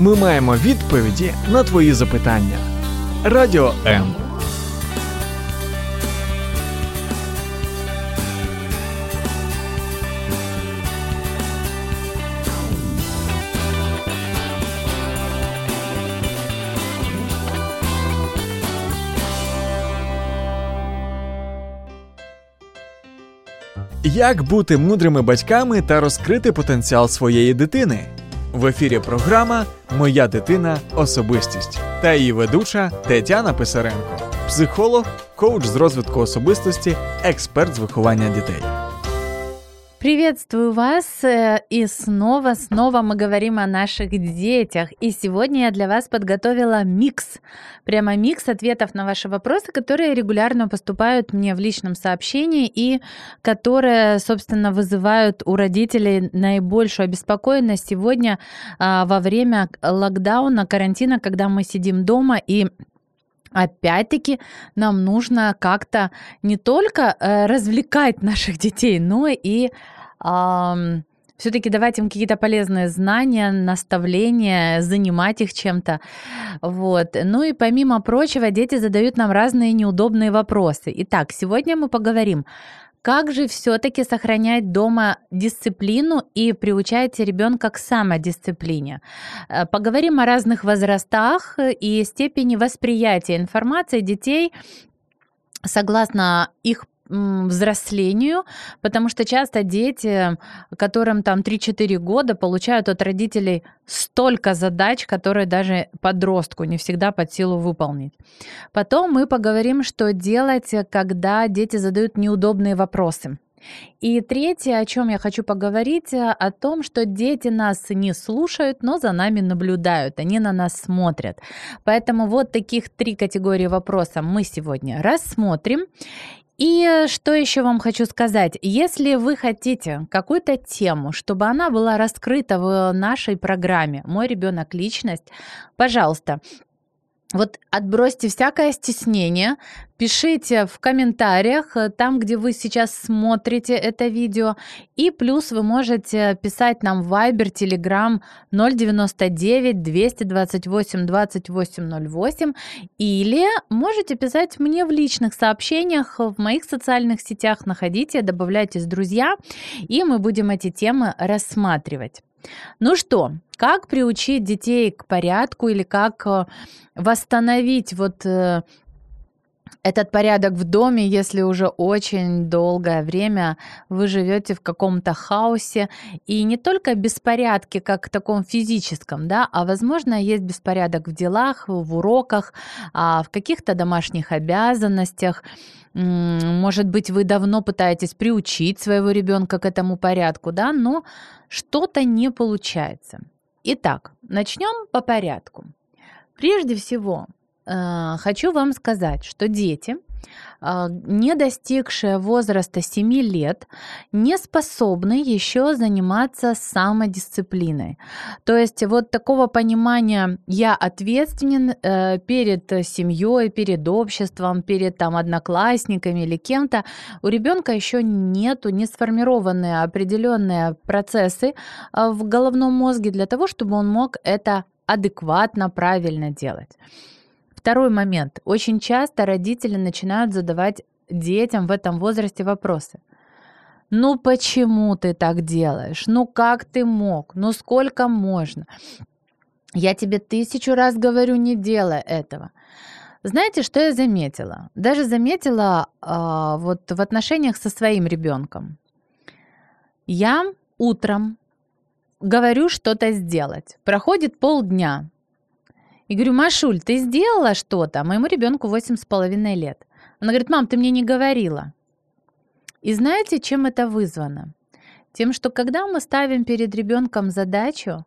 Ми маємо відповіді на твої запитання. Радіо М. Як бути мудрими батьками та розкрити потенціал своєї дитини? В ефірі програма Моя дитина особистість та її ведуча Тетяна Писаренко, психолог, коуч з розвитку особистості, експерт з виховання дітей. Приветствую вас, э, и снова, снова мы говорим о наших детях. И сегодня я для вас подготовила микс, прямо микс ответов на ваши вопросы, которые регулярно поступают мне в личном сообщении и которые, собственно, вызывают у родителей наибольшую обеспокоенность сегодня а, во время локдауна, карантина, когда мы сидим дома и Опять-таки нам нужно как-то не только э, развлекать наших детей, но и э, все-таки давать им какие-то полезные знания, наставления, занимать их чем-то. Вот. Ну и помимо прочего, дети задают нам разные неудобные вопросы. Итак, сегодня мы поговорим как же все-таки сохранять дома дисциплину и приучать ребенка к самодисциплине? Э, поговорим о разных возрастах и степени восприятия информации детей согласно их взрослению, потому что часто дети, которым там 3-4 года, получают от родителей столько задач, которые даже подростку не всегда под силу выполнить. Потом мы поговорим, что делать, когда дети задают неудобные вопросы. И третье, о чем я хочу поговорить, о том, что дети нас не слушают, но за нами наблюдают, они на нас смотрят. Поэтому вот таких три категории вопросов мы сегодня рассмотрим. И что еще вам хочу сказать? Если вы хотите какую-то тему, чтобы она была раскрыта в нашей программе «Мой ребенок личность», пожалуйста, вот отбросьте всякое стеснение, пишите в комментариях, э, там, где вы сейчас смотрите это видео, и плюс вы можете писать нам в Viber, Telegram 099 228 2808, или можете писать мне в личных сообщениях в моих социальных сетях, находите, добавляйтесь друзья, и мы будем эти темы рассматривать. Ну что, как приучить детей к порядку или как э, восстановить вот э, этот порядок в доме, если уже очень долгое время вы живете в каком-то хаосе, и не только беспорядке, как в таком физическом, да, а возможно есть беспорядок в делах, в уроках, а в каких-то домашних обязанностях. Может быть, вы давно пытаетесь приучить своего ребенка к этому порядку, да, но что-то не получается. Итак, начнем по порядку. Прежде всего, хочу вам сказать, что дети а, не достигшие возраста 7 лет, не способны еще заниматься самодисциплиной. То есть вот такого понимания «я ответственен э, перед семьей, перед обществом, перед там, одноклассниками или кем-то», у ребенка еще нету, не сформированы определенные процессы а, в головном мозге для того, чтобы он мог это адекватно, правильно делать. Второй момент. Очень часто родители начинают задавать детям в этом возрасте вопросы. Ну почему ты так делаешь? Ну как ты мог? Ну сколько можно? Я тебе тысячу раз говорю, не делай этого. Знаете, что я заметила? Даже заметила э, вот в отношениях со своим ребенком. Я утром говорю что-то сделать. Проходит полдня. И говорю, Машуль, ты сделала что-то? Моему ребенку восемь с половиной лет. Она говорит, мам, ты мне не говорила. И знаете, чем это вызвано? Тем, что когда мы ставим перед ребенком задачу,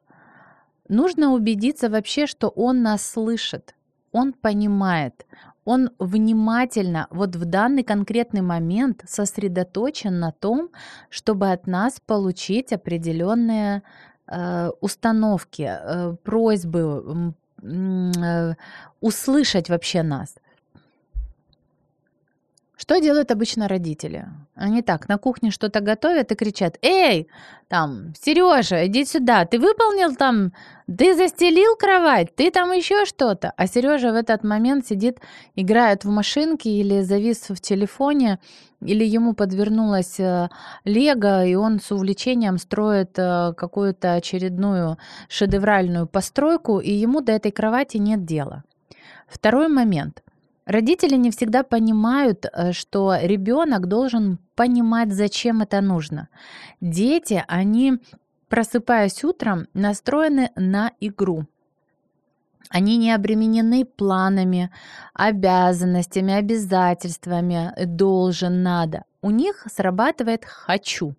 нужно убедиться вообще, что он нас слышит, он понимает, он внимательно, вот в данный конкретный момент сосредоточен на том, чтобы от нас получить определенные э, установки, э, просьбы, услышать вообще нас. Что делают обычно родители? Они так, на кухне что-то готовят и кричат, «Эй, там, Сережа, иди сюда, ты выполнил там, ты застелил кровать, ты там еще что-то». А Сережа в этот момент сидит, играет в машинки или завис в телефоне, или ему подвернулась э, лего, и он с увлечением строит э, какую-то очередную шедевральную постройку, и ему до этой кровати нет дела. Второй момент – Родители не всегда понимают, э, что ребенок должен понимать, зачем это нужно. Дети, они, просыпаясь утром, настроены на игру. Они не обременены планами, обязанностями, обязательствами, должен, надо. У них срабатывает «хочу».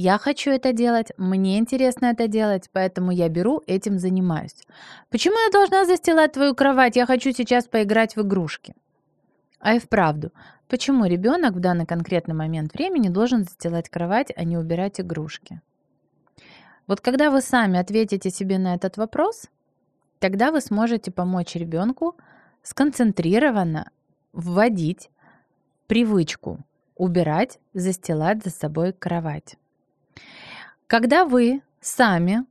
Я хочу это делать, мне интересно это делать, поэтому я беру, этим занимаюсь. Почему я должна застилать твою кровать? Я хочу сейчас поиграть в игрушки. А и вправду, почему ребенок в данный конкретный момент времени должен застилать кровать, а не убирать игрушки? Вот когда вы сами ответите себе на этот вопрос, тогда вы сможете помочь ребенку сконцентрированно вводить привычку убирать, застилать за собой кровать. Когда вы сами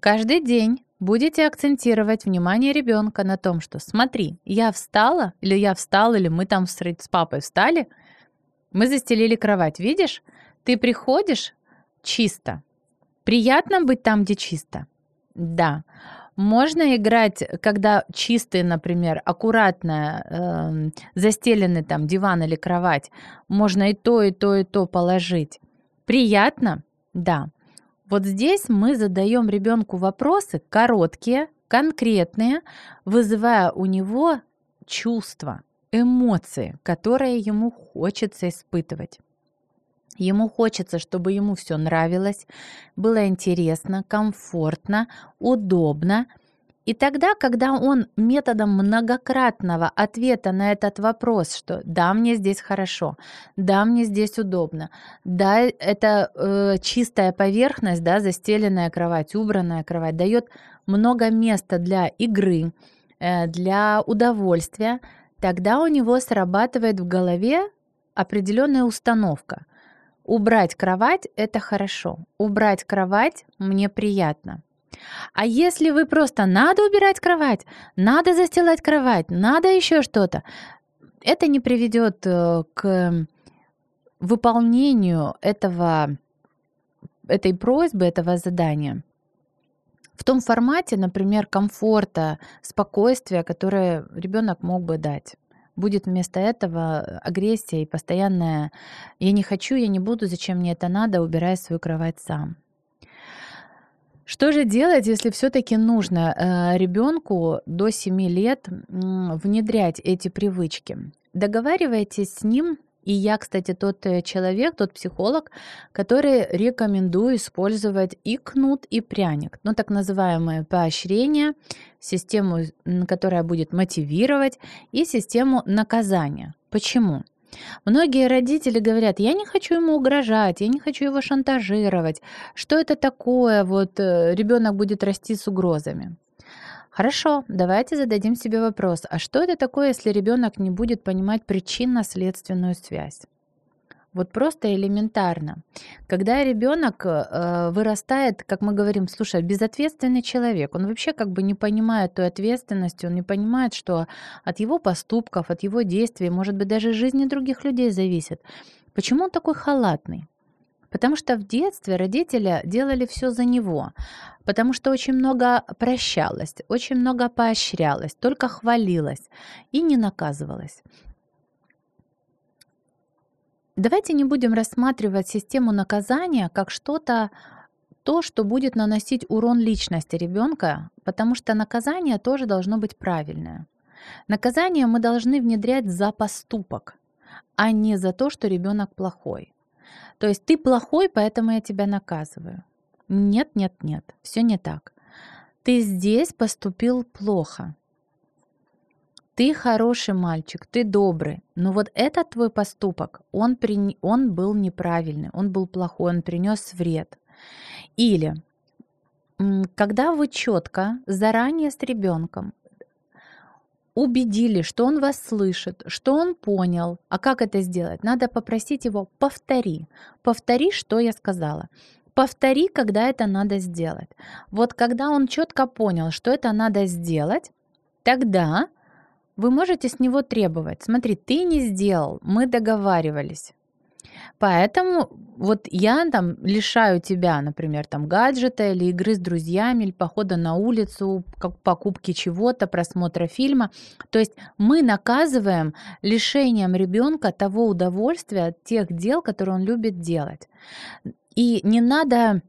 каждый день будете акцентировать внимание ребенка на том, что смотри, я встала, или я встал, или мы там с папой встали, мы застелили кровать, видишь? Ты приходишь чисто. Приятно быть там, где чисто? Да. Можно играть, когда чистый, например, аккуратно э, застеленный там диван или кровать. Можно и то, и то, и то положить. Приятно? Да. Вот здесь мы задаем ребенку вопросы короткие, конкретные, вызывая у него чувства, эмоции, которые ему хочется испытывать. Ему хочется, чтобы ему все нравилось, было интересно, комфортно, удобно – и тогда, когда он методом многократного ответа на этот вопрос, что да, мне здесь хорошо, да, мне здесь удобно, да, это э, чистая поверхность, да, застеленная кровать, убранная кровать, дает много места для игры, э, для удовольствия, тогда у него срабатывает в голове определенная установка. Убрать кровать – это хорошо, убрать кровать – мне приятно. А если вы просто надо убирать кровать, надо застилать кровать, надо еще что-то, это не приведет э, к выполнению этого, этой просьбы, этого задания в том формате, например, комфорта, спокойствия, которое ребенок мог бы дать. Будет вместо этого агрессия и постоянная «я не хочу, я не буду, зачем мне это надо, убирай свою кровать сам». Что же делать, если все-таки нужно э, ребенку до 7 лет внедрять эти привычки? Договаривайтесь с ним и я, кстати, тот э, человек, тот психолог, который рекомендую использовать и кнут, и пряник. Ну, так называемое поощрение, систему, которая будет мотивировать, и систему наказания. Почему? Многие родители говорят, я не хочу ему угрожать, я не хочу его шантажировать. Что это такое? Вот э, ребенок будет расти с угрозами. Хорошо, давайте зададим себе вопрос, а что это такое, если ребенок не будет понимать причинно-следственную связь? Вот просто элементарно. Когда ребенок э, вырастает, как мы говорим, слушай, безответственный человек, он вообще как бы не понимает той ответственности, он не понимает, что от его поступков, от его действий, может быть, даже жизни других людей зависит. Почему он такой халатный? Потому что в детстве родители делали все за него, потому что очень много прощалось, очень много поощрялось, только хвалилось и не наказывалось. Давайте не будем рассматривать систему наказания как что-то, то, что будет наносить урон личности ребенка, потому что наказание тоже должно быть правильное. Наказание мы должны внедрять за поступок, а не за то, что ребенок плохой. То есть ты плохой, поэтому я тебя наказываю. Нет, нет, нет, все не так. Ты здесь поступил плохо, ты хороший мальчик, ты добрый, но вот этот твой поступок, он, при... он был неправильный, он был плохой, он принес вред. Или когда вы четко заранее с ребенком убедили, что он вас слышит, что он понял. А как это сделать? Надо попросить его повтори. Повтори, что я сказала. Повтори, когда это надо сделать. Вот когда он четко понял, что это надо сделать, тогда вы можете с него требовать. Смотри, ты не сделал, мы договаривались. Поэтому вот я там лишаю тебя, например, там гаджета или игры с друзьями, или похода на улицу, как покупки чего-то, просмотра фильма. То есть мы наказываем лишением ребенка того удовольствия тех дел, которые он любит делать. И не надо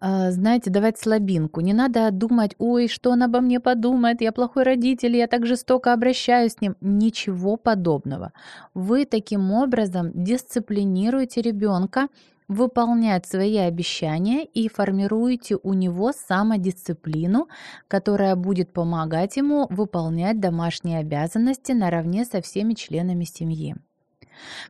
а, знаете, давать слабинку. Не надо думать, ой, что он обо мне подумает, я плохой родитель, я так жестоко обращаюсь с ним. Ничего подобного. Вы таким образом дисциплинируете ребенка выполнять свои обещания и формируете у него самодисциплину, которая будет помогать ему выполнять домашние обязанности наравне со всеми членами семьи.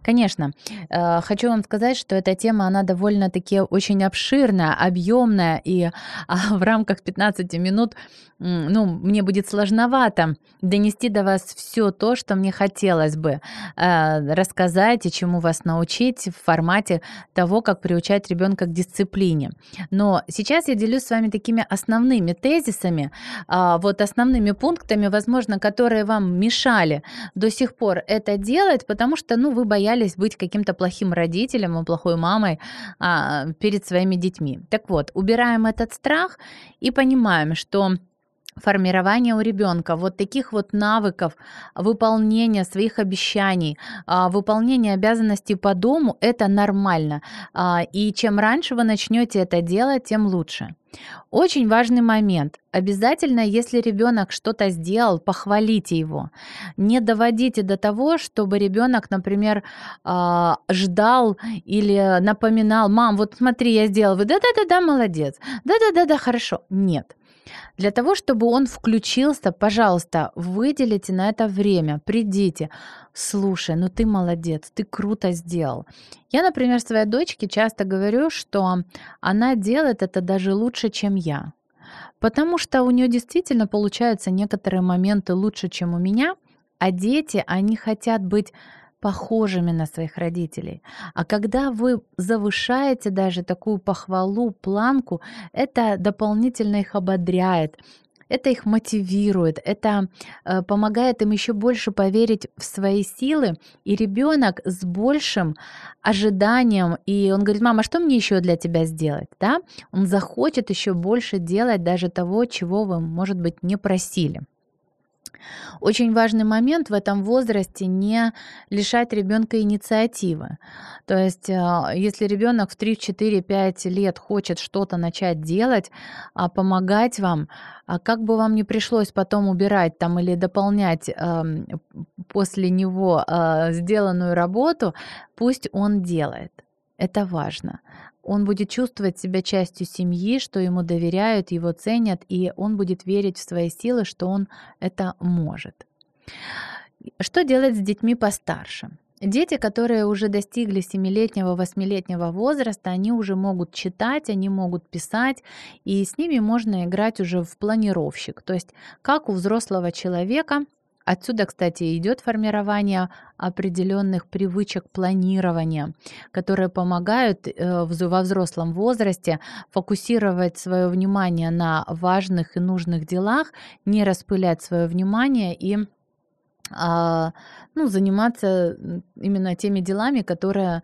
Конечно, э, хочу вам сказать, что эта тема, она довольно-таки очень обширная, объемная, и а, в рамках 15 минут ну, мне будет сложновато донести до вас все то, что мне хотелось бы э, рассказать и чему вас научить в формате того, как приучать ребенка к дисциплине. Но сейчас я делюсь с вами такими основными тезисами, э, вот основными пунктами, возможно, которые вам мешали до сих пор это делать, потому что, ну, вы боялись быть каким-то плохим родителем плохой мамой э, перед своими детьми. Так вот, убираем этот страх и понимаем, что формирование у ребенка вот таких вот навыков выполнения своих обещаний, а, выполнения обязанностей по дому, это нормально. А, и чем раньше вы начнете это делать, тем лучше. Очень важный момент. Обязательно, если ребенок что-то сделал, похвалите его. Не доводите до того, чтобы ребенок, например, а, ждал или напоминал, мам, вот смотри, я сделал, да-да-да-да, молодец, да-да-да-да, хорошо. Нет. Для того, чтобы он включился, пожалуйста, выделите на это время, придите. Слушай, ну ты молодец, ты круто сделал. Я, например, своей дочке часто говорю, что она делает это даже лучше, чем я. Потому что у нее действительно получаются некоторые моменты лучше, чем у меня, а дети, они хотят быть похожими на своих родителей. А когда вы завышаете даже такую похвалу, планку, это дополнительно их ободряет, это их мотивирует, это э, помогает им еще больше поверить в свои силы, и ребенок с большим ожиданием, и он говорит, мама, что мне еще для тебя сделать, да? Он захочет еще больше делать даже того, чего вы, может быть, не просили. Очень важный момент в этом возрасте не лишать ребенка инициативы. То есть, а, если ребенок в 3, 4, 5 лет хочет что-то начать делать, а помогать вам, а как бы вам не пришлось потом убирать там или дополнять э, после него э, сделанную работу, пусть он делает. Это важно он будет чувствовать себя частью семьи, что ему доверяют, его ценят, и он будет верить в свои силы, что он это может. Что делать с детьми постарше? Дети, которые уже достигли 7-летнего, 8-летнего возраста, они уже могут читать, они могут писать, и с ними можно играть уже в планировщик. То есть как у взрослого человека – Отсюда, кстати, идет формирование определенных привычек планирования, которые помогают э, во взрослом возрасте фокусировать свое внимание на важных и нужных делах, не распылять свое внимание и а, ну, заниматься именно теми делами, которые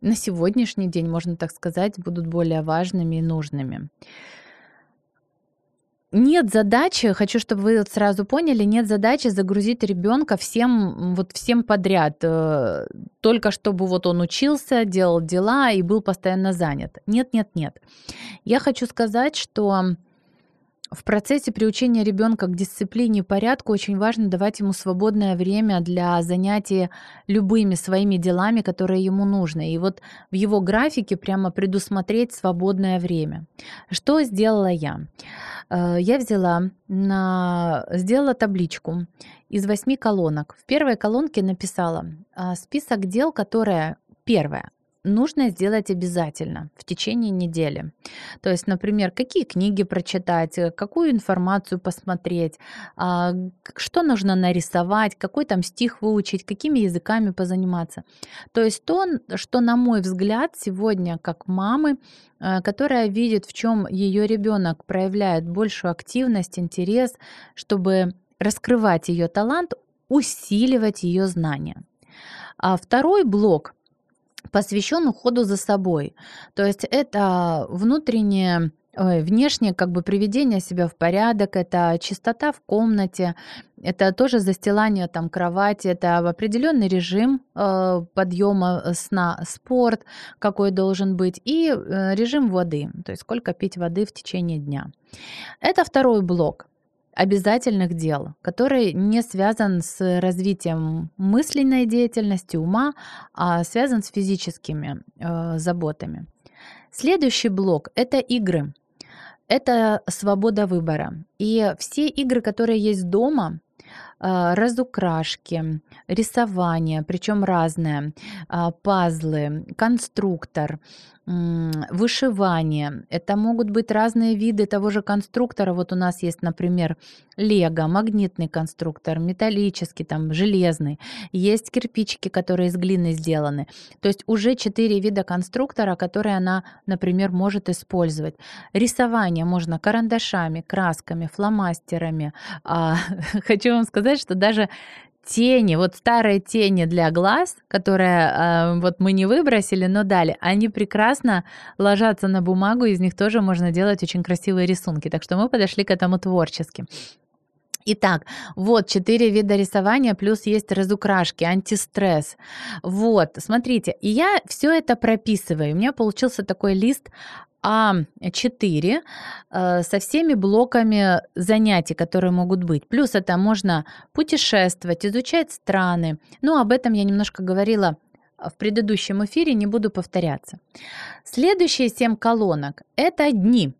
на сегодняшний день, можно так сказать, будут более важными и нужными нет задачи, хочу, чтобы вы сразу поняли, нет задачи загрузить ребенка всем, вот всем подряд, э, только чтобы вот он учился, делал дела и был постоянно занят. Нет, нет, нет. Я хочу сказать, что в процессе приучения ребенка к дисциплине и порядку очень важно давать ему свободное время для занятия любыми своими делами, которые ему нужны. И вот в его графике прямо предусмотреть свободное время. Что сделала я? Э, я взяла, на... сделала табличку из восьми колонок. В первой колонке написала а, список дел, которые первое нужно сделать обязательно в течение недели. То есть, например, какие книги прочитать, э, какую информацию посмотреть, а, что нужно нарисовать, какой там стих выучить, какими языками позаниматься. То есть то, что, на мой взгляд, сегодня как мамы, э, которая видит, в чем ее ребенок проявляет большую активность, интерес, чтобы раскрывать ее талант, усиливать ее знания. А второй блок посвящен уходу за собой. То есть это внутреннее Ой, внешнее как бы приведение себя в порядок, это чистота в комнате, это тоже застилание там кровати, это определенный режим э, подъема э, сна, спорт какой должен быть и э, режим воды, то есть сколько пить воды в течение дня. Это второй блок обязательных дел, который не связан с развитием мысленной деятельности ума, а связан с физическими э, заботами. Следующий блок – это игры. Это свобода выбора. И все игры, которые есть дома, э, разукрашки, рисование, причем разное, э, пазлы, конструктор, вышивание. Это могут быть разные виды того же конструктора. Вот у нас есть, например, лего, магнитный конструктор, металлический, там, железный. Есть кирпичики, которые из глины сделаны. То есть уже четыре вида конструктора, которые она, например, может использовать. Рисование можно карандашами, красками, фломастерами. А, хочу вам сказать, что даже тени, вот старые тени для глаз, которые э, вот мы не выбросили, но дали, они прекрасно ложатся на бумагу, из них тоже можно делать очень красивые рисунки. Так что мы подошли к этому творчески. Итак, вот четыре вида рисования, плюс есть разукрашки, антистресс. Вот, смотрите, и я все это прописываю. У меня получился такой лист а4 э, со всеми блоками занятий, которые могут быть. Плюс это можно путешествовать, изучать страны. Ну, об этом я немножко говорила в предыдущем эфире, не буду повторяться. Следующие семь колонок – это дни.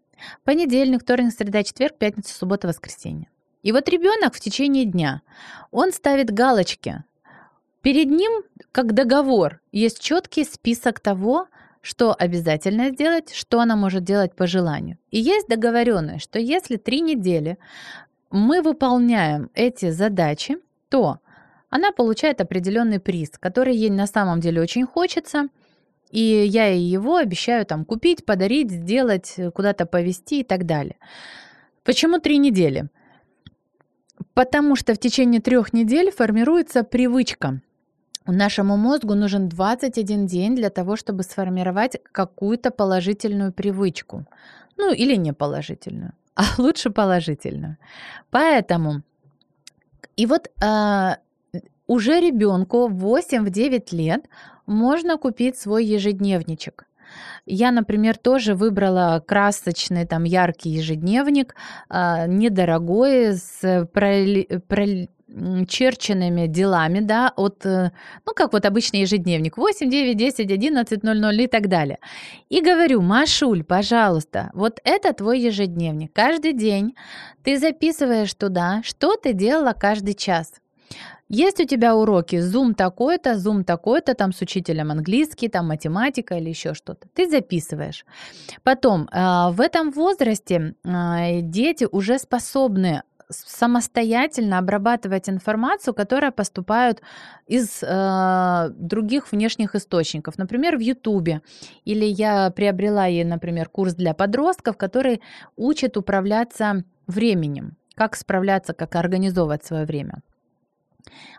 Понедельник, вторник, среда, четверг, пятница, суббота, воскресенье. И вот ребенок в течение дня, он ставит галочки. Перед ним, как договор, есть четкий список того, что обязательно сделать, что она может делать по желанию. И есть договоренность, что если три недели мы выполняем эти задачи, то она получает определенный приз, который ей на самом деле очень хочется, и я ей его обещаю там купить, подарить, сделать, куда-то повезти и так далее. Почему три недели? Потому что в течение трех недель формируется привычка Нашему мозгу нужен 21 день для того, чтобы сформировать какую-то положительную привычку. Ну или не положительную, а лучше положительную. Поэтому, и вот э, уже ребенку 8-9 лет можно купить свой ежедневничек. Я, например, тоже выбрала красочный, там, яркий ежедневник, э, недорогой, с черченными делами, да, от, э, ну, как вот обычный ежедневник, 8, 9, 10, 11, 00 и так далее. И говорю, Машуль, пожалуйста, вот это твой ежедневник. Каждый день ты записываешь туда, что ты делала каждый час. Есть у тебя уроки Zoom такой-то, Zoom такой-то, там с учителем английский, там математика или еще что-то. Ты записываешь. Потом, э, в этом возрасте э, дети уже способны самостоятельно обрабатывать информацию, которая поступает из э, других внешних источников, например, в Ютубе. Или я приобрела ей, например, курс для подростков, который учит управляться временем, как справляться, как организовывать свое время.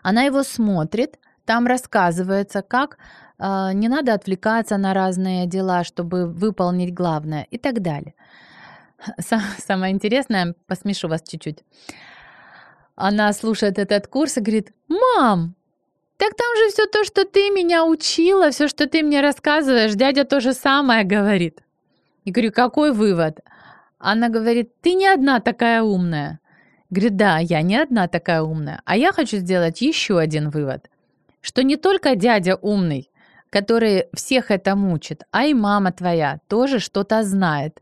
Она его смотрит, там рассказывается, как э, не надо отвлекаться на разные дела, чтобы выполнить главное и так далее. Самое интересное, посмешу вас чуть-чуть. Она слушает этот курс и говорит, «Мам, так там же все то, что ты меня учила, все, что ты мне рассказываешь, дядя то же самое говорит». И говорю, какой вывод? Она говорит, ты не одна такая умная. Говорит, да, я не одна такая умная, а я хочу сделать еще один вывод, что не только дядя умный, который всех это мучит, а и мама твоя тоже что-то знает.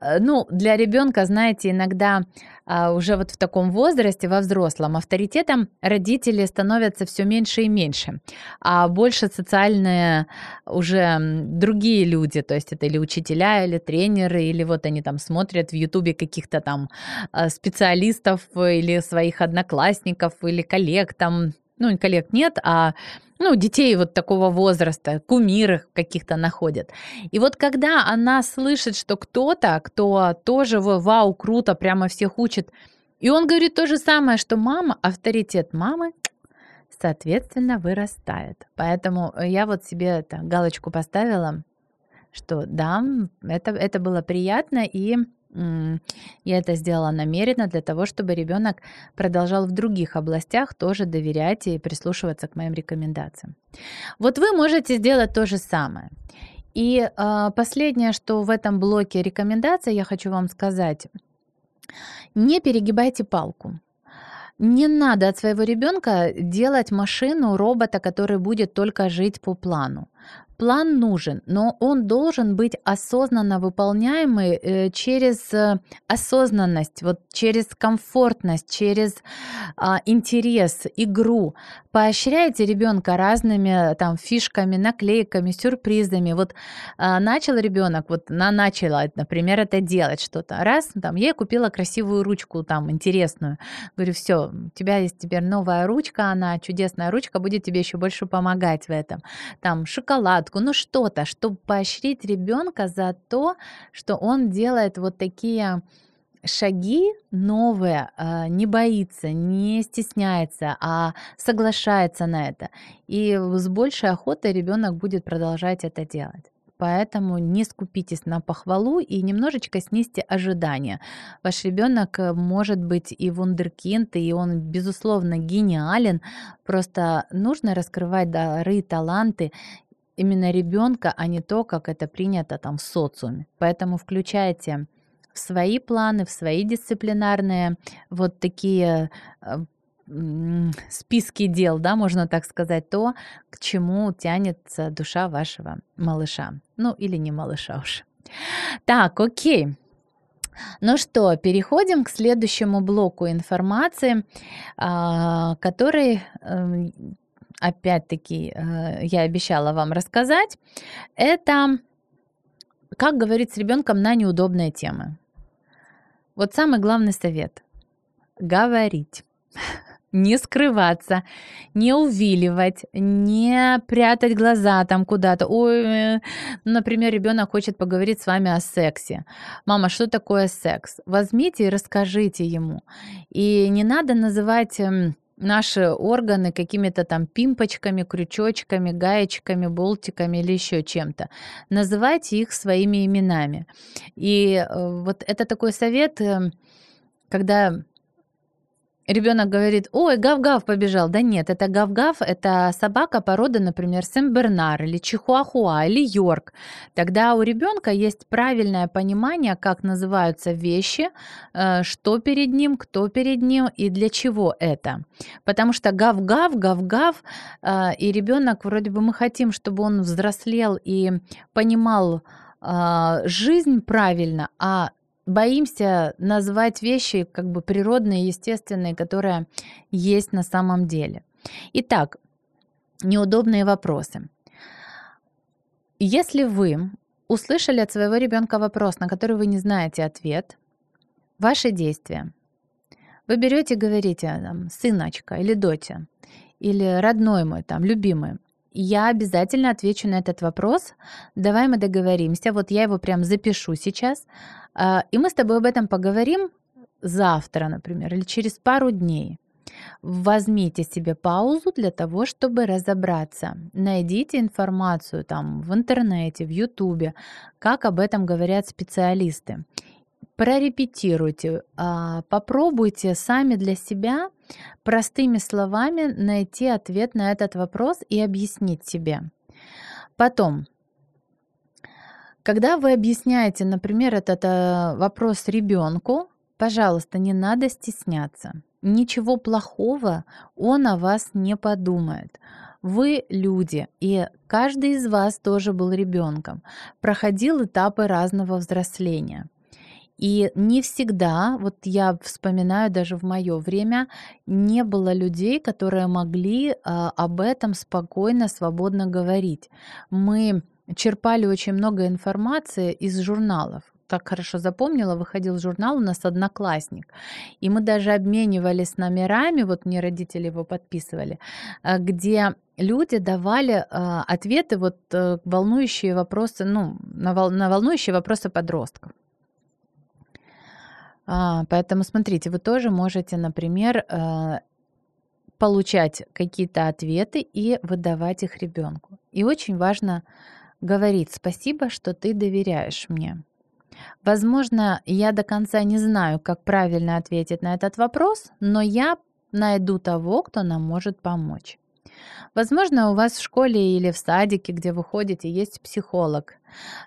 Э, ну, для ребенка, знаете, иногда а, уже вот в таком возрасте, во взрослом, авторитетом родители становятся все меньше и меньше, а больше социальные уже другие люди, то есть это или учителя, или тренеры, или вот они там смотрят в Ютубе каких-то там а, специалистов или своих одноклассников или коллег там, ну, коллег нет, а ну, детей вот такого возраста, кумиры каких-то находят. И вот когда она слышит, что кто-то, кто тоже вау, круто, прямо всех учит, и он говорит то же самое, что мама, авторитет мамы, соответственно, вырастает. Поэтому я вот себе это, галочку поставила, что да, это, это было приятно, и я это сделала намеренно для того, чтобы ребенок продолжал в других областях тоже доверять и прислушиваться к моим рекомендациям. Вот вы можете сделать то же самое. И э, последнее, что в этом блоке рекомендаций я хочу вам сказать, не перегибайте палку. Не надо от своего ребенка делать машину, робота, который будет только жить по плану. План нужен, но он должен быть осознанно выполняемый э, через э, осознанность, вот через комфортность, через а, интерес, игру. Поощряйте ребенка разными там фишками, наклейками, сюрпризами. Вот а, начал ребенок, вот на начала, например, это делать что-то. Раз, там, я купила красивую ручку там интересную. Говорю, все, у тебя есть теперь новая ручка, она чудесная ручка, будет тебе еще больше помогать в этом. Там шоколад шоколадку, ну что-то, чтобы поощрить ребенка за то, что он делает вот такие шаги новые, а, не боится, не стесняется, а соглашается на это. И с большей охотой ребенок будет продолжать это делать. Поэтому не скупитесь на похвалу и немножечко снизьте ожидания. Ваш ребенок э, может быть и вундеркинд, и он, безусловно, гениален. Просто нужно раскрывать дары, таланты именно ребенка, а не то, как это принято там в социуме. Поэтому включайте в свои планы, в свои дисциплинарные вот такие э, списки дел, да, можно так сказать, то, к чему тянется душа вашего малыша. Ну, или не малыша уж. Так, окей. Ну что, переходим к следующему блоку информации, а, который эм, опять-таки, э, я обещала вам рассказать, это как говорить с ребенком на неудобные темы. Вот самый главный совет – говорить. Не скрываться, не увиливать, не прятать глаза там куда-то. Ой, э, например, ребенок хочет поговорить с вами о сексе. Мама, что такое секс? Возьмите и расскажите ему. И не надо называть эм, наши органы какими-то там пимпочками, крючочками, гаечками, болтиками или еще чем-то. Называйте их своими именами. И э, вот это такой совет, эм, когда Ребенок говорит, ой, гав-гав побежал. Да нет, это гав-гав, это собака породы, например, Сен-Бернар или Чихуахуа или Йорк. Тогда у ребенка есть правильное понимание, как называются вещи, э, что перед ним, кто перед ним и для чего это. Потому что гав-гав, гав-гав, э, и ребенок вроде бы мы хотим, чтобы он взрослел и понимал, э, жизнь правильно, а боимся назвать вещи как бы природные, естественные, которые есть на самом деле. Итак, неудобные вопросы. Если вы услышали от своего ребенка вопрос, на который вы не знаете ответ, ваши действия. Вы берете и говорите, там, сыночка или доча, или родной мой, там, любимый, я обязательно отвечу на этот вопрос. Давай мы договоримся. Вот я его прям запишу сейчас. А, и мы с тобой об этом поговорим завтра, например, или через пару дней. Возьмите себе паузу для того, чтобы разобраться. Найдите информацию там в интернете, в ютубе, как об этом говорят специалисты. Прорепетируйте, а, попробуйте сами для себя простыми словами найти ответ на этот вопрос и объяснить себе. Потом, когда вы объясняете, например, этот э, вопрос ребенку, пожалуйста, не надо стесняться. Ничего плохого он о вас не подумает. Вы люди, и каждый из вас тоже был ребенком, проходил этапы разного взросления. И не всегда, вот я вспоминаю даже в мое время, не было людей, которые могли а, об этом спокойно, свободно говорить. Мы черпали очень много информации из журналов. Так хорошо запомнила, выходил журнал у нас «Одноклассник», и мы даже обменивались номерами, вот мне родители его подписывали, а, где люди давали э, ответы вот э, волнующие вопросы, ну, на волнующие вопросы подростков. А, поэтому смотрите, вы тоже можете, например, э, получать какие-то ответы и выдавать их ребенку. И очень важно говорить спасибо, что ты доверяешь мне. Возможно, я до конца не знаю, как правильно ответить на этот вопрос, но я найду того, кто нам может помочь. Возможно, у вас в школе или в садике, где вы ходите, есть психолог,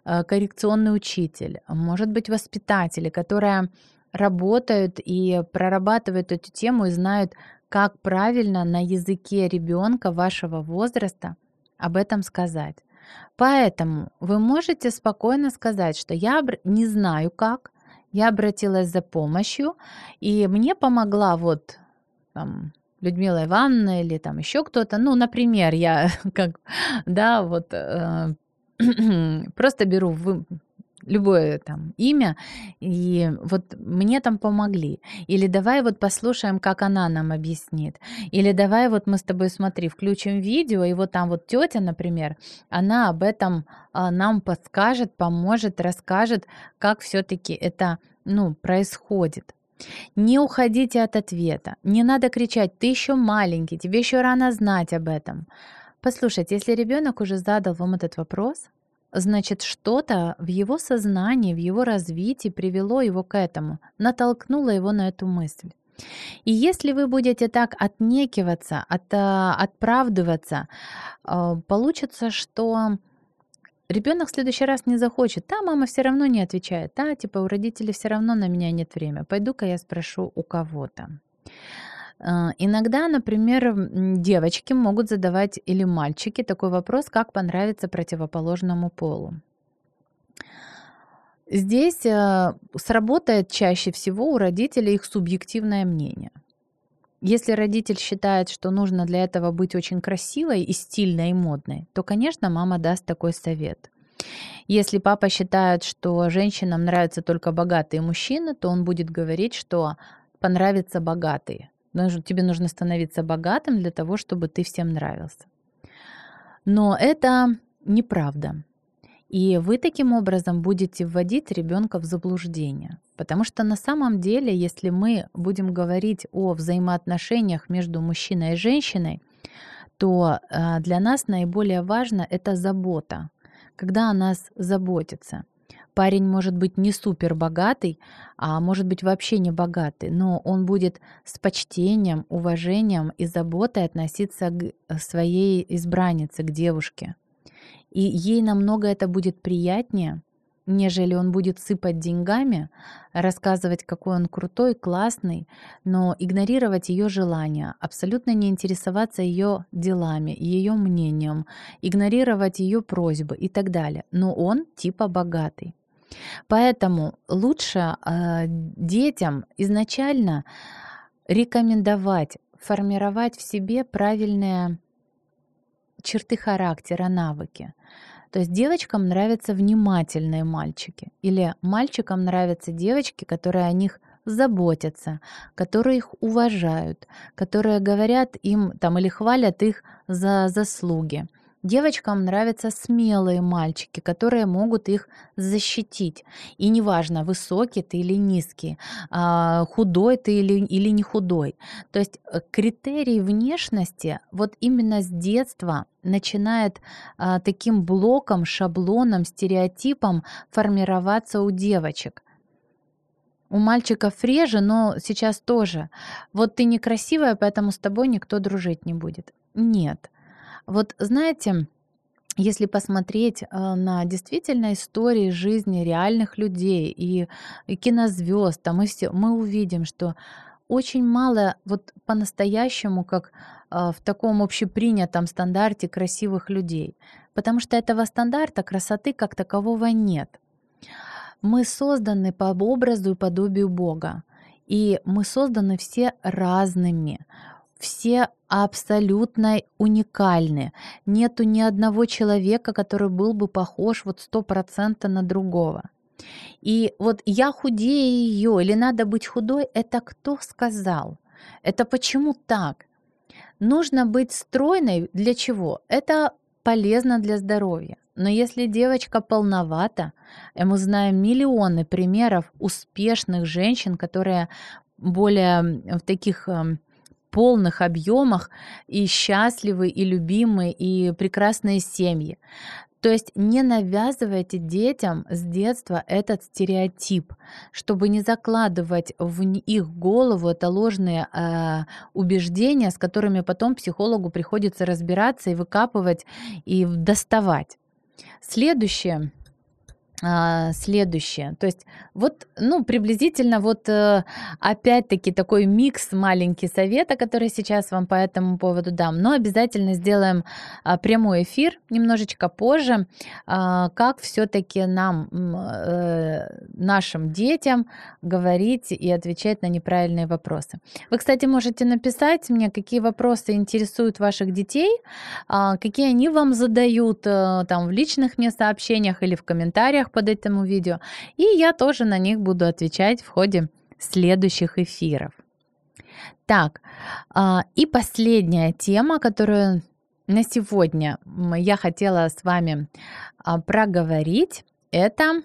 э, коррекционный учитель, может быть, воспитатели, которые работают и прорабатывают эту тему и знают, как правильно на языке ребенка вашего возраста об этом сказать. Поэтому вы можете спокойно сказать, что я не знаю как, я обратилась за помощью, и мне помогла вот там, Людмила Ивановна или там еще кто-то. Ну, например, я как, да, вот э, просто беру любое там имя, и вот мне там помогли. Или давай вот послушаем, как она нам объяснит. Или давай вот мы с тобой, смотри, включим видео, и вот там вот тетя, например, она об этом а, нам подскажет, поможет, расскажет, как все-таки это ну, происходит. Не уходите от ответа. Не надо кричать, ты еще маленький, тебе еще рано знать об этом. Послушайте, если ребенок уже задал вам этот вопрос, значит, что-то в его сознании, в его развитии привело его к этому, натолкнуло его на эту мысль. И если вы будете так отнекиваться, от, а, отправдываться, а, получится, что ребенок в следующий раз не захочет. Да, мама все равно не отвечает. Да, типа у родителей все равно на меня нет времени. Пойду-ка я спрошу у кого-то. А, иногда, например, девочки могут задавать или мальчики такой вопрос, как понравится противоположному полу. Здесь а, сработает чаще всего у родителей их субъективное мнение. Если родитель считает, что нужно для этого быть очень красивой и стильной и модной, то, конечно, мама даст такой совет. Если папа считает, что женщинам нравятся только богатые мужчины, то он будет говорить, что понравятся богатые. Тебе нужно становиться богатым для того, чтобы ты всем нравился. Но это неправда. И вы таким образом будете вводить ребенка в заблуждение. Потому что на самом деле, если мы будем говорить о взаимоотношениях между мужчиной и женщиной, то а, для нас наиболее важно это забота, когда о нас заботится. Парень может быть не супер богатый, а может быть вообще не богатый, но он будет с почтением, уважением и заботой относиться к своей избраннице, к девушке. И ей намного это будет приятнее, нежели он будет сыпать деньгами, рассказывать, какой он крутой, классный, но игнорировать ее желания, абсолютно не интересоваться ее делами, ее мнением, игнорировать ее просьбы и так далее. Но он типа богатый. Поэтому лучше э, детям изначально рекомендовать формировать в себе правильные черты характера, навыки. То есть девочкам нравятся внимательные мальчики, или мальчикам нравятся девочки, которые о них заботятся, которые их уважают, которые говорят им там или хвалят их за заслуги. Девочкам нравятся смелые мальчики, которые могут их защитить. И неважно, высокий ты или низкий, а, худой ты или, или не худой. То есть э, критерий внешности вот именно с детства начинает а, таким блоком, шаблоном, стереотипом формироваться у девочек. У мальчиков реже, но сейчас тоже. Вот ты некрасивая, поэтому с тобой никто дружить не будет. Нет. Вот знаете, если посмотреть э, на действительно истории жизни реальных людей и, и кинозвезд, там мы увидим, что очень мало вот по-настоящему, как в таком общепринятом стандарте красивых людей, потому что этого стандарта красоты как такового нет. Мы созданы по образу и подобию Бога, и мы созданы все разными, все абсолютно уникальны. Нету ни одного человека, который был бы похож вот сто процентов на другого. И вот я худее ее или надо быть худой, это кто сказал? Это почему так? Нужно быть стройной для чего? Это полезно для здоровья. Но если девочка полновата, и мы знаем миллионы примеров успешных женщин, которые более в таких эм, полных объемах и счастливы, и любимы, и прекрасные семьи. То есть не навязывайте детям с детства этот стереотип, чтобы не закладывать в их голову это ложные э, убеждения, с которыми потом психологу приходится разбираться и выкапывать и доставать. Следующее а, следующее. То есть вот, ну, приблизительно вот э, опять-таки такой микс маленький совета, который сейчас вам по этому поводу дам. Но обязательно сделаем а, прямой эфир немножечко позже, а, как все-таки нам, э, нашим детям говорить и отвечать на неправильные вопросы. Вы, кстати, можете написать мне, какие вопросы интересуют ваших детей, какие они вам задают э, там в личных мне сообщениях или в комментариях под этому видео, и я тоже на них буду отвечать в ходе следующих эфиров. Так, а, и последняя тема, которую на сегодня я хотела с вами а, проговорить, это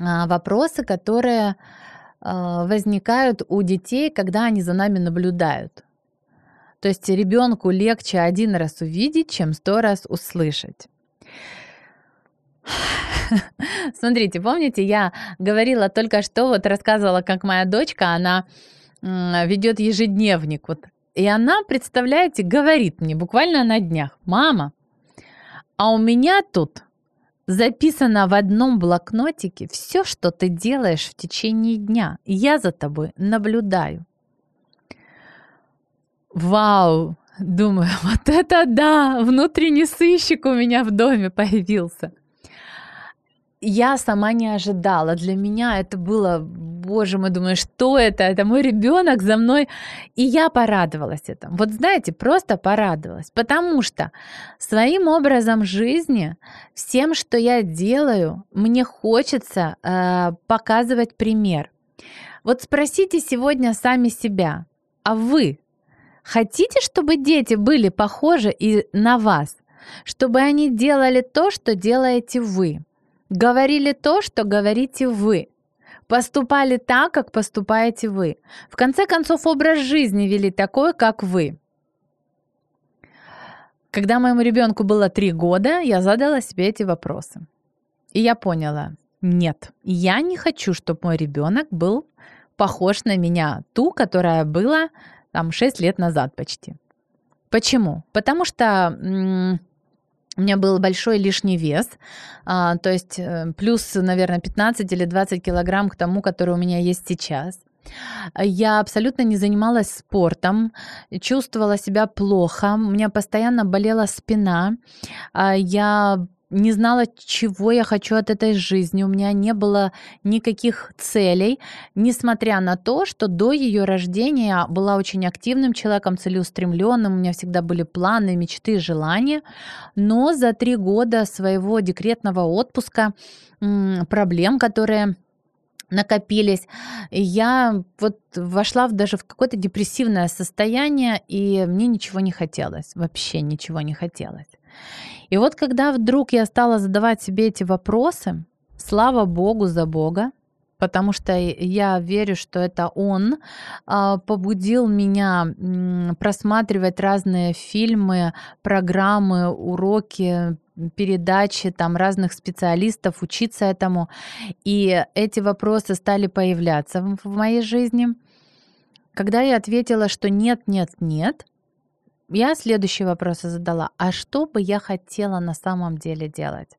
а, вопросы, которые возникают у детей, когда они за нами наблюдают. То есть ребенку легче один раз увидеть, чем сто раз услышать. Смотрите, помните, я говорила только что, вот рассказывала, как моя дочка, она ведет ежедневник. Вот, и она, представляете, говорит мне буквально на днях, мама, а у меня тут записано в одном блокнотике все, что ты делаешь в течение дня. Я за тобой наблюдаю. Вау! Думаю, вот это да! Внутренний сыщик у меня в доме появился я сама не ожидала. Для меня это было, боже мой, думаю, что это? Это мой ребенок за мной. И я порадовалась этому. Вот знаете, просто порадовалась. Потому что своим образом жизни, всем, что я делаю, мне хочется э, показывать пример. Вот спросите сегодня сами себя, а вы хотите, чтобы дети были похожи и на вас? Чтобы они делали то, что делаете вы? Говорили то, что говорите вы. Поступали так, как поступаете вы. В конце концов, образ жизни вели такой, как вы. Когда моему ребенку было три года, я задала себе эти вопросы. И я поняла, нет, я не хочу, чтобы мой ребенок был похож на меня, ту, которая была там 6 лет назад почти. Почему? Потому что у меня был большой лишний вес, а, то есть э, плюс, наверное, 15 или 20 килограмм к тому, который у меня есть сейчас. Я абсолютно не занималась спортом, чувствовала себя плохо, у меня постоянно болела спина, а, я не знала, чего я хочу от этой жизни, у меня не было никаких целей, несмотря на то, что до ее рождения я была очень активным человеком, целеустремленным, у меня всегда были планы, мечты, желания, но за три года своего декретного отпуска проблем, которые накопились. Я вот вошла в, даже в какое-то депрессивное состояние, и мне ничего не хотелось, вообще ничего не хотелось. И вот когда вдруг я стала задавать себе эти вопросы, слава Богу за Бога, потому что я верю, что это он а, побудил меня просматривать разные фильмы, программы, уроки, передачи там разных специалистов, учиться этому. И эти вопросы стали появляться в моей жизни. Когда я ответила, что нет, нет, нет, я следующий вопрос задала. А что бы я хотела на самом деле делать?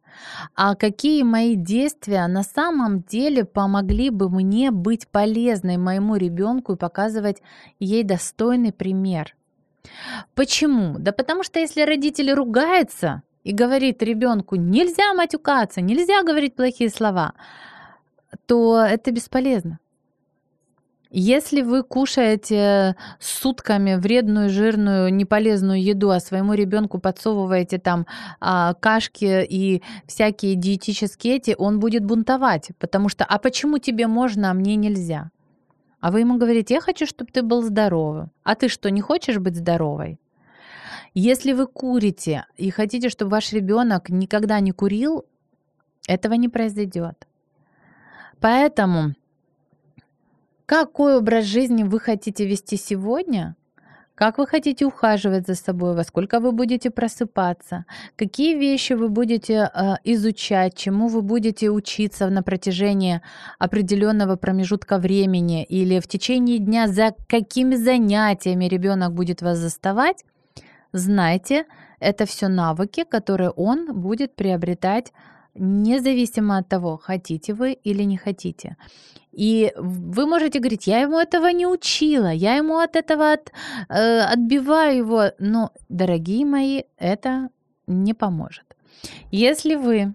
А какие мои действия на самом деле помогли бы мне быть полезной моему ребенку и показывать ей достойный пример? Почему? Да потому что если родители ругаются и говорит ребенку нельзя матюкаться, нельзя говорить плохие слова, то это бесполезно. Если вы кушаете сутками вредную, жирную, неполезную еду, а своему ребенку подсовываете там а, кашки и всякие диетические эти, он будет бунтовать, потому что «а почему тебе можно, а мне нельзя?» А вы ему говорите, я хочу, чтобы ты был здоровым. А ты что, не хочешь быть здоровой? Если вы курите и хотите, чтобы ваш ребенок никогда не курил, этого не произойдет. Поэтому какой образ жизни вы хотите вести сегодня? Как вы хотите ухаживать за собой? Во сколько вы будете просыпаться? Какие вещи вы будете э, изучать? Чему вы будете учиться на протяжении определенного промежутка времени? Или в течение дня за какими занятиями ребенок будет вас заставать? Знайте, это все навыки, которые он будет приобретать независимо от того, хотите вы или не хотите. И вы можете говорить, я ему этого не учила, я ему от этого от, э, отбиваю его. Но, дорогие мои, это не поможет. Если вы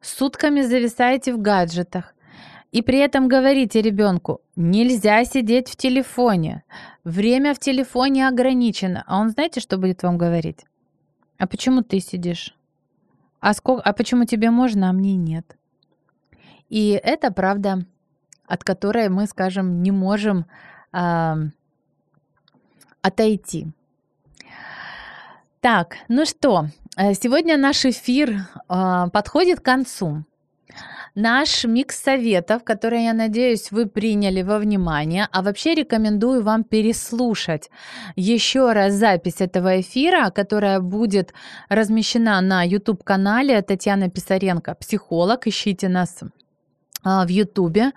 сутками зависаете в гаджетах, и при этом говорите ребенку, нельзя сидеть в телефоне, время в телефоне ограничено, а он знаете, что будет вам говорить? А почему ты сидишь? А, сколько, а почему тебе можно, а мне нет? И это правда от которой мы, скажем, не можем э, отойти. Так, ну что, э, сегодня наш эфир э, подходит к концу. Наш микс советов, который, я надеюсь, вы приняли во внимание, а вообще рекомендую вам переслушать еще раз запись этого эфира, которая будет размещена на YouTube-канале Татьяны Писаренко, психолог. Ищите нас а, в Ютубе.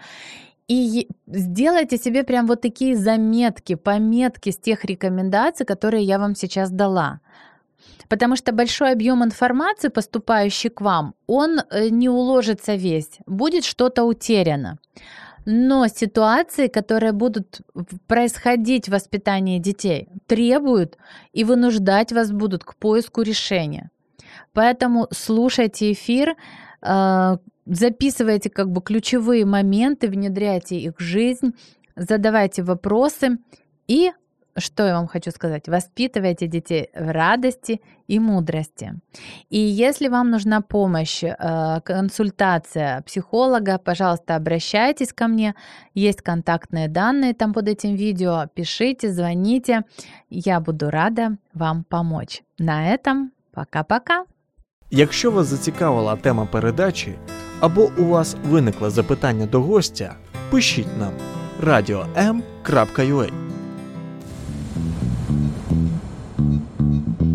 И сделайте себе прям вот такие заметки, пометки с тех рекомендаций, которые я вам сейчас дала. Потому что большой объем информации, поступающий к вам, он э, не уложится весь, будет что-то утеряно. Но ситуации, которые будут происходить в воспитании детей, требуют и вынуждать вас будут к поиску решения. Поэтому слушайте эфир, а, записывайте как бы ключевые моменты, внедряйте их в жизнь, задавайте вопросы и что я вам хочу сказать? Воспитывайте детей в радости и мудрости. И если вам нужна помощь, э, консультация психолога, пожалуйста, обращайтесь ко мне. Есть контактные данные там под этим видео. Пишите, звоните. Я буду рада вам помочь. На этом пока-пока. Якщо вас зацікавила тема передачі або у вас виникло запитання до гостя, пишіть нам radio.m.ua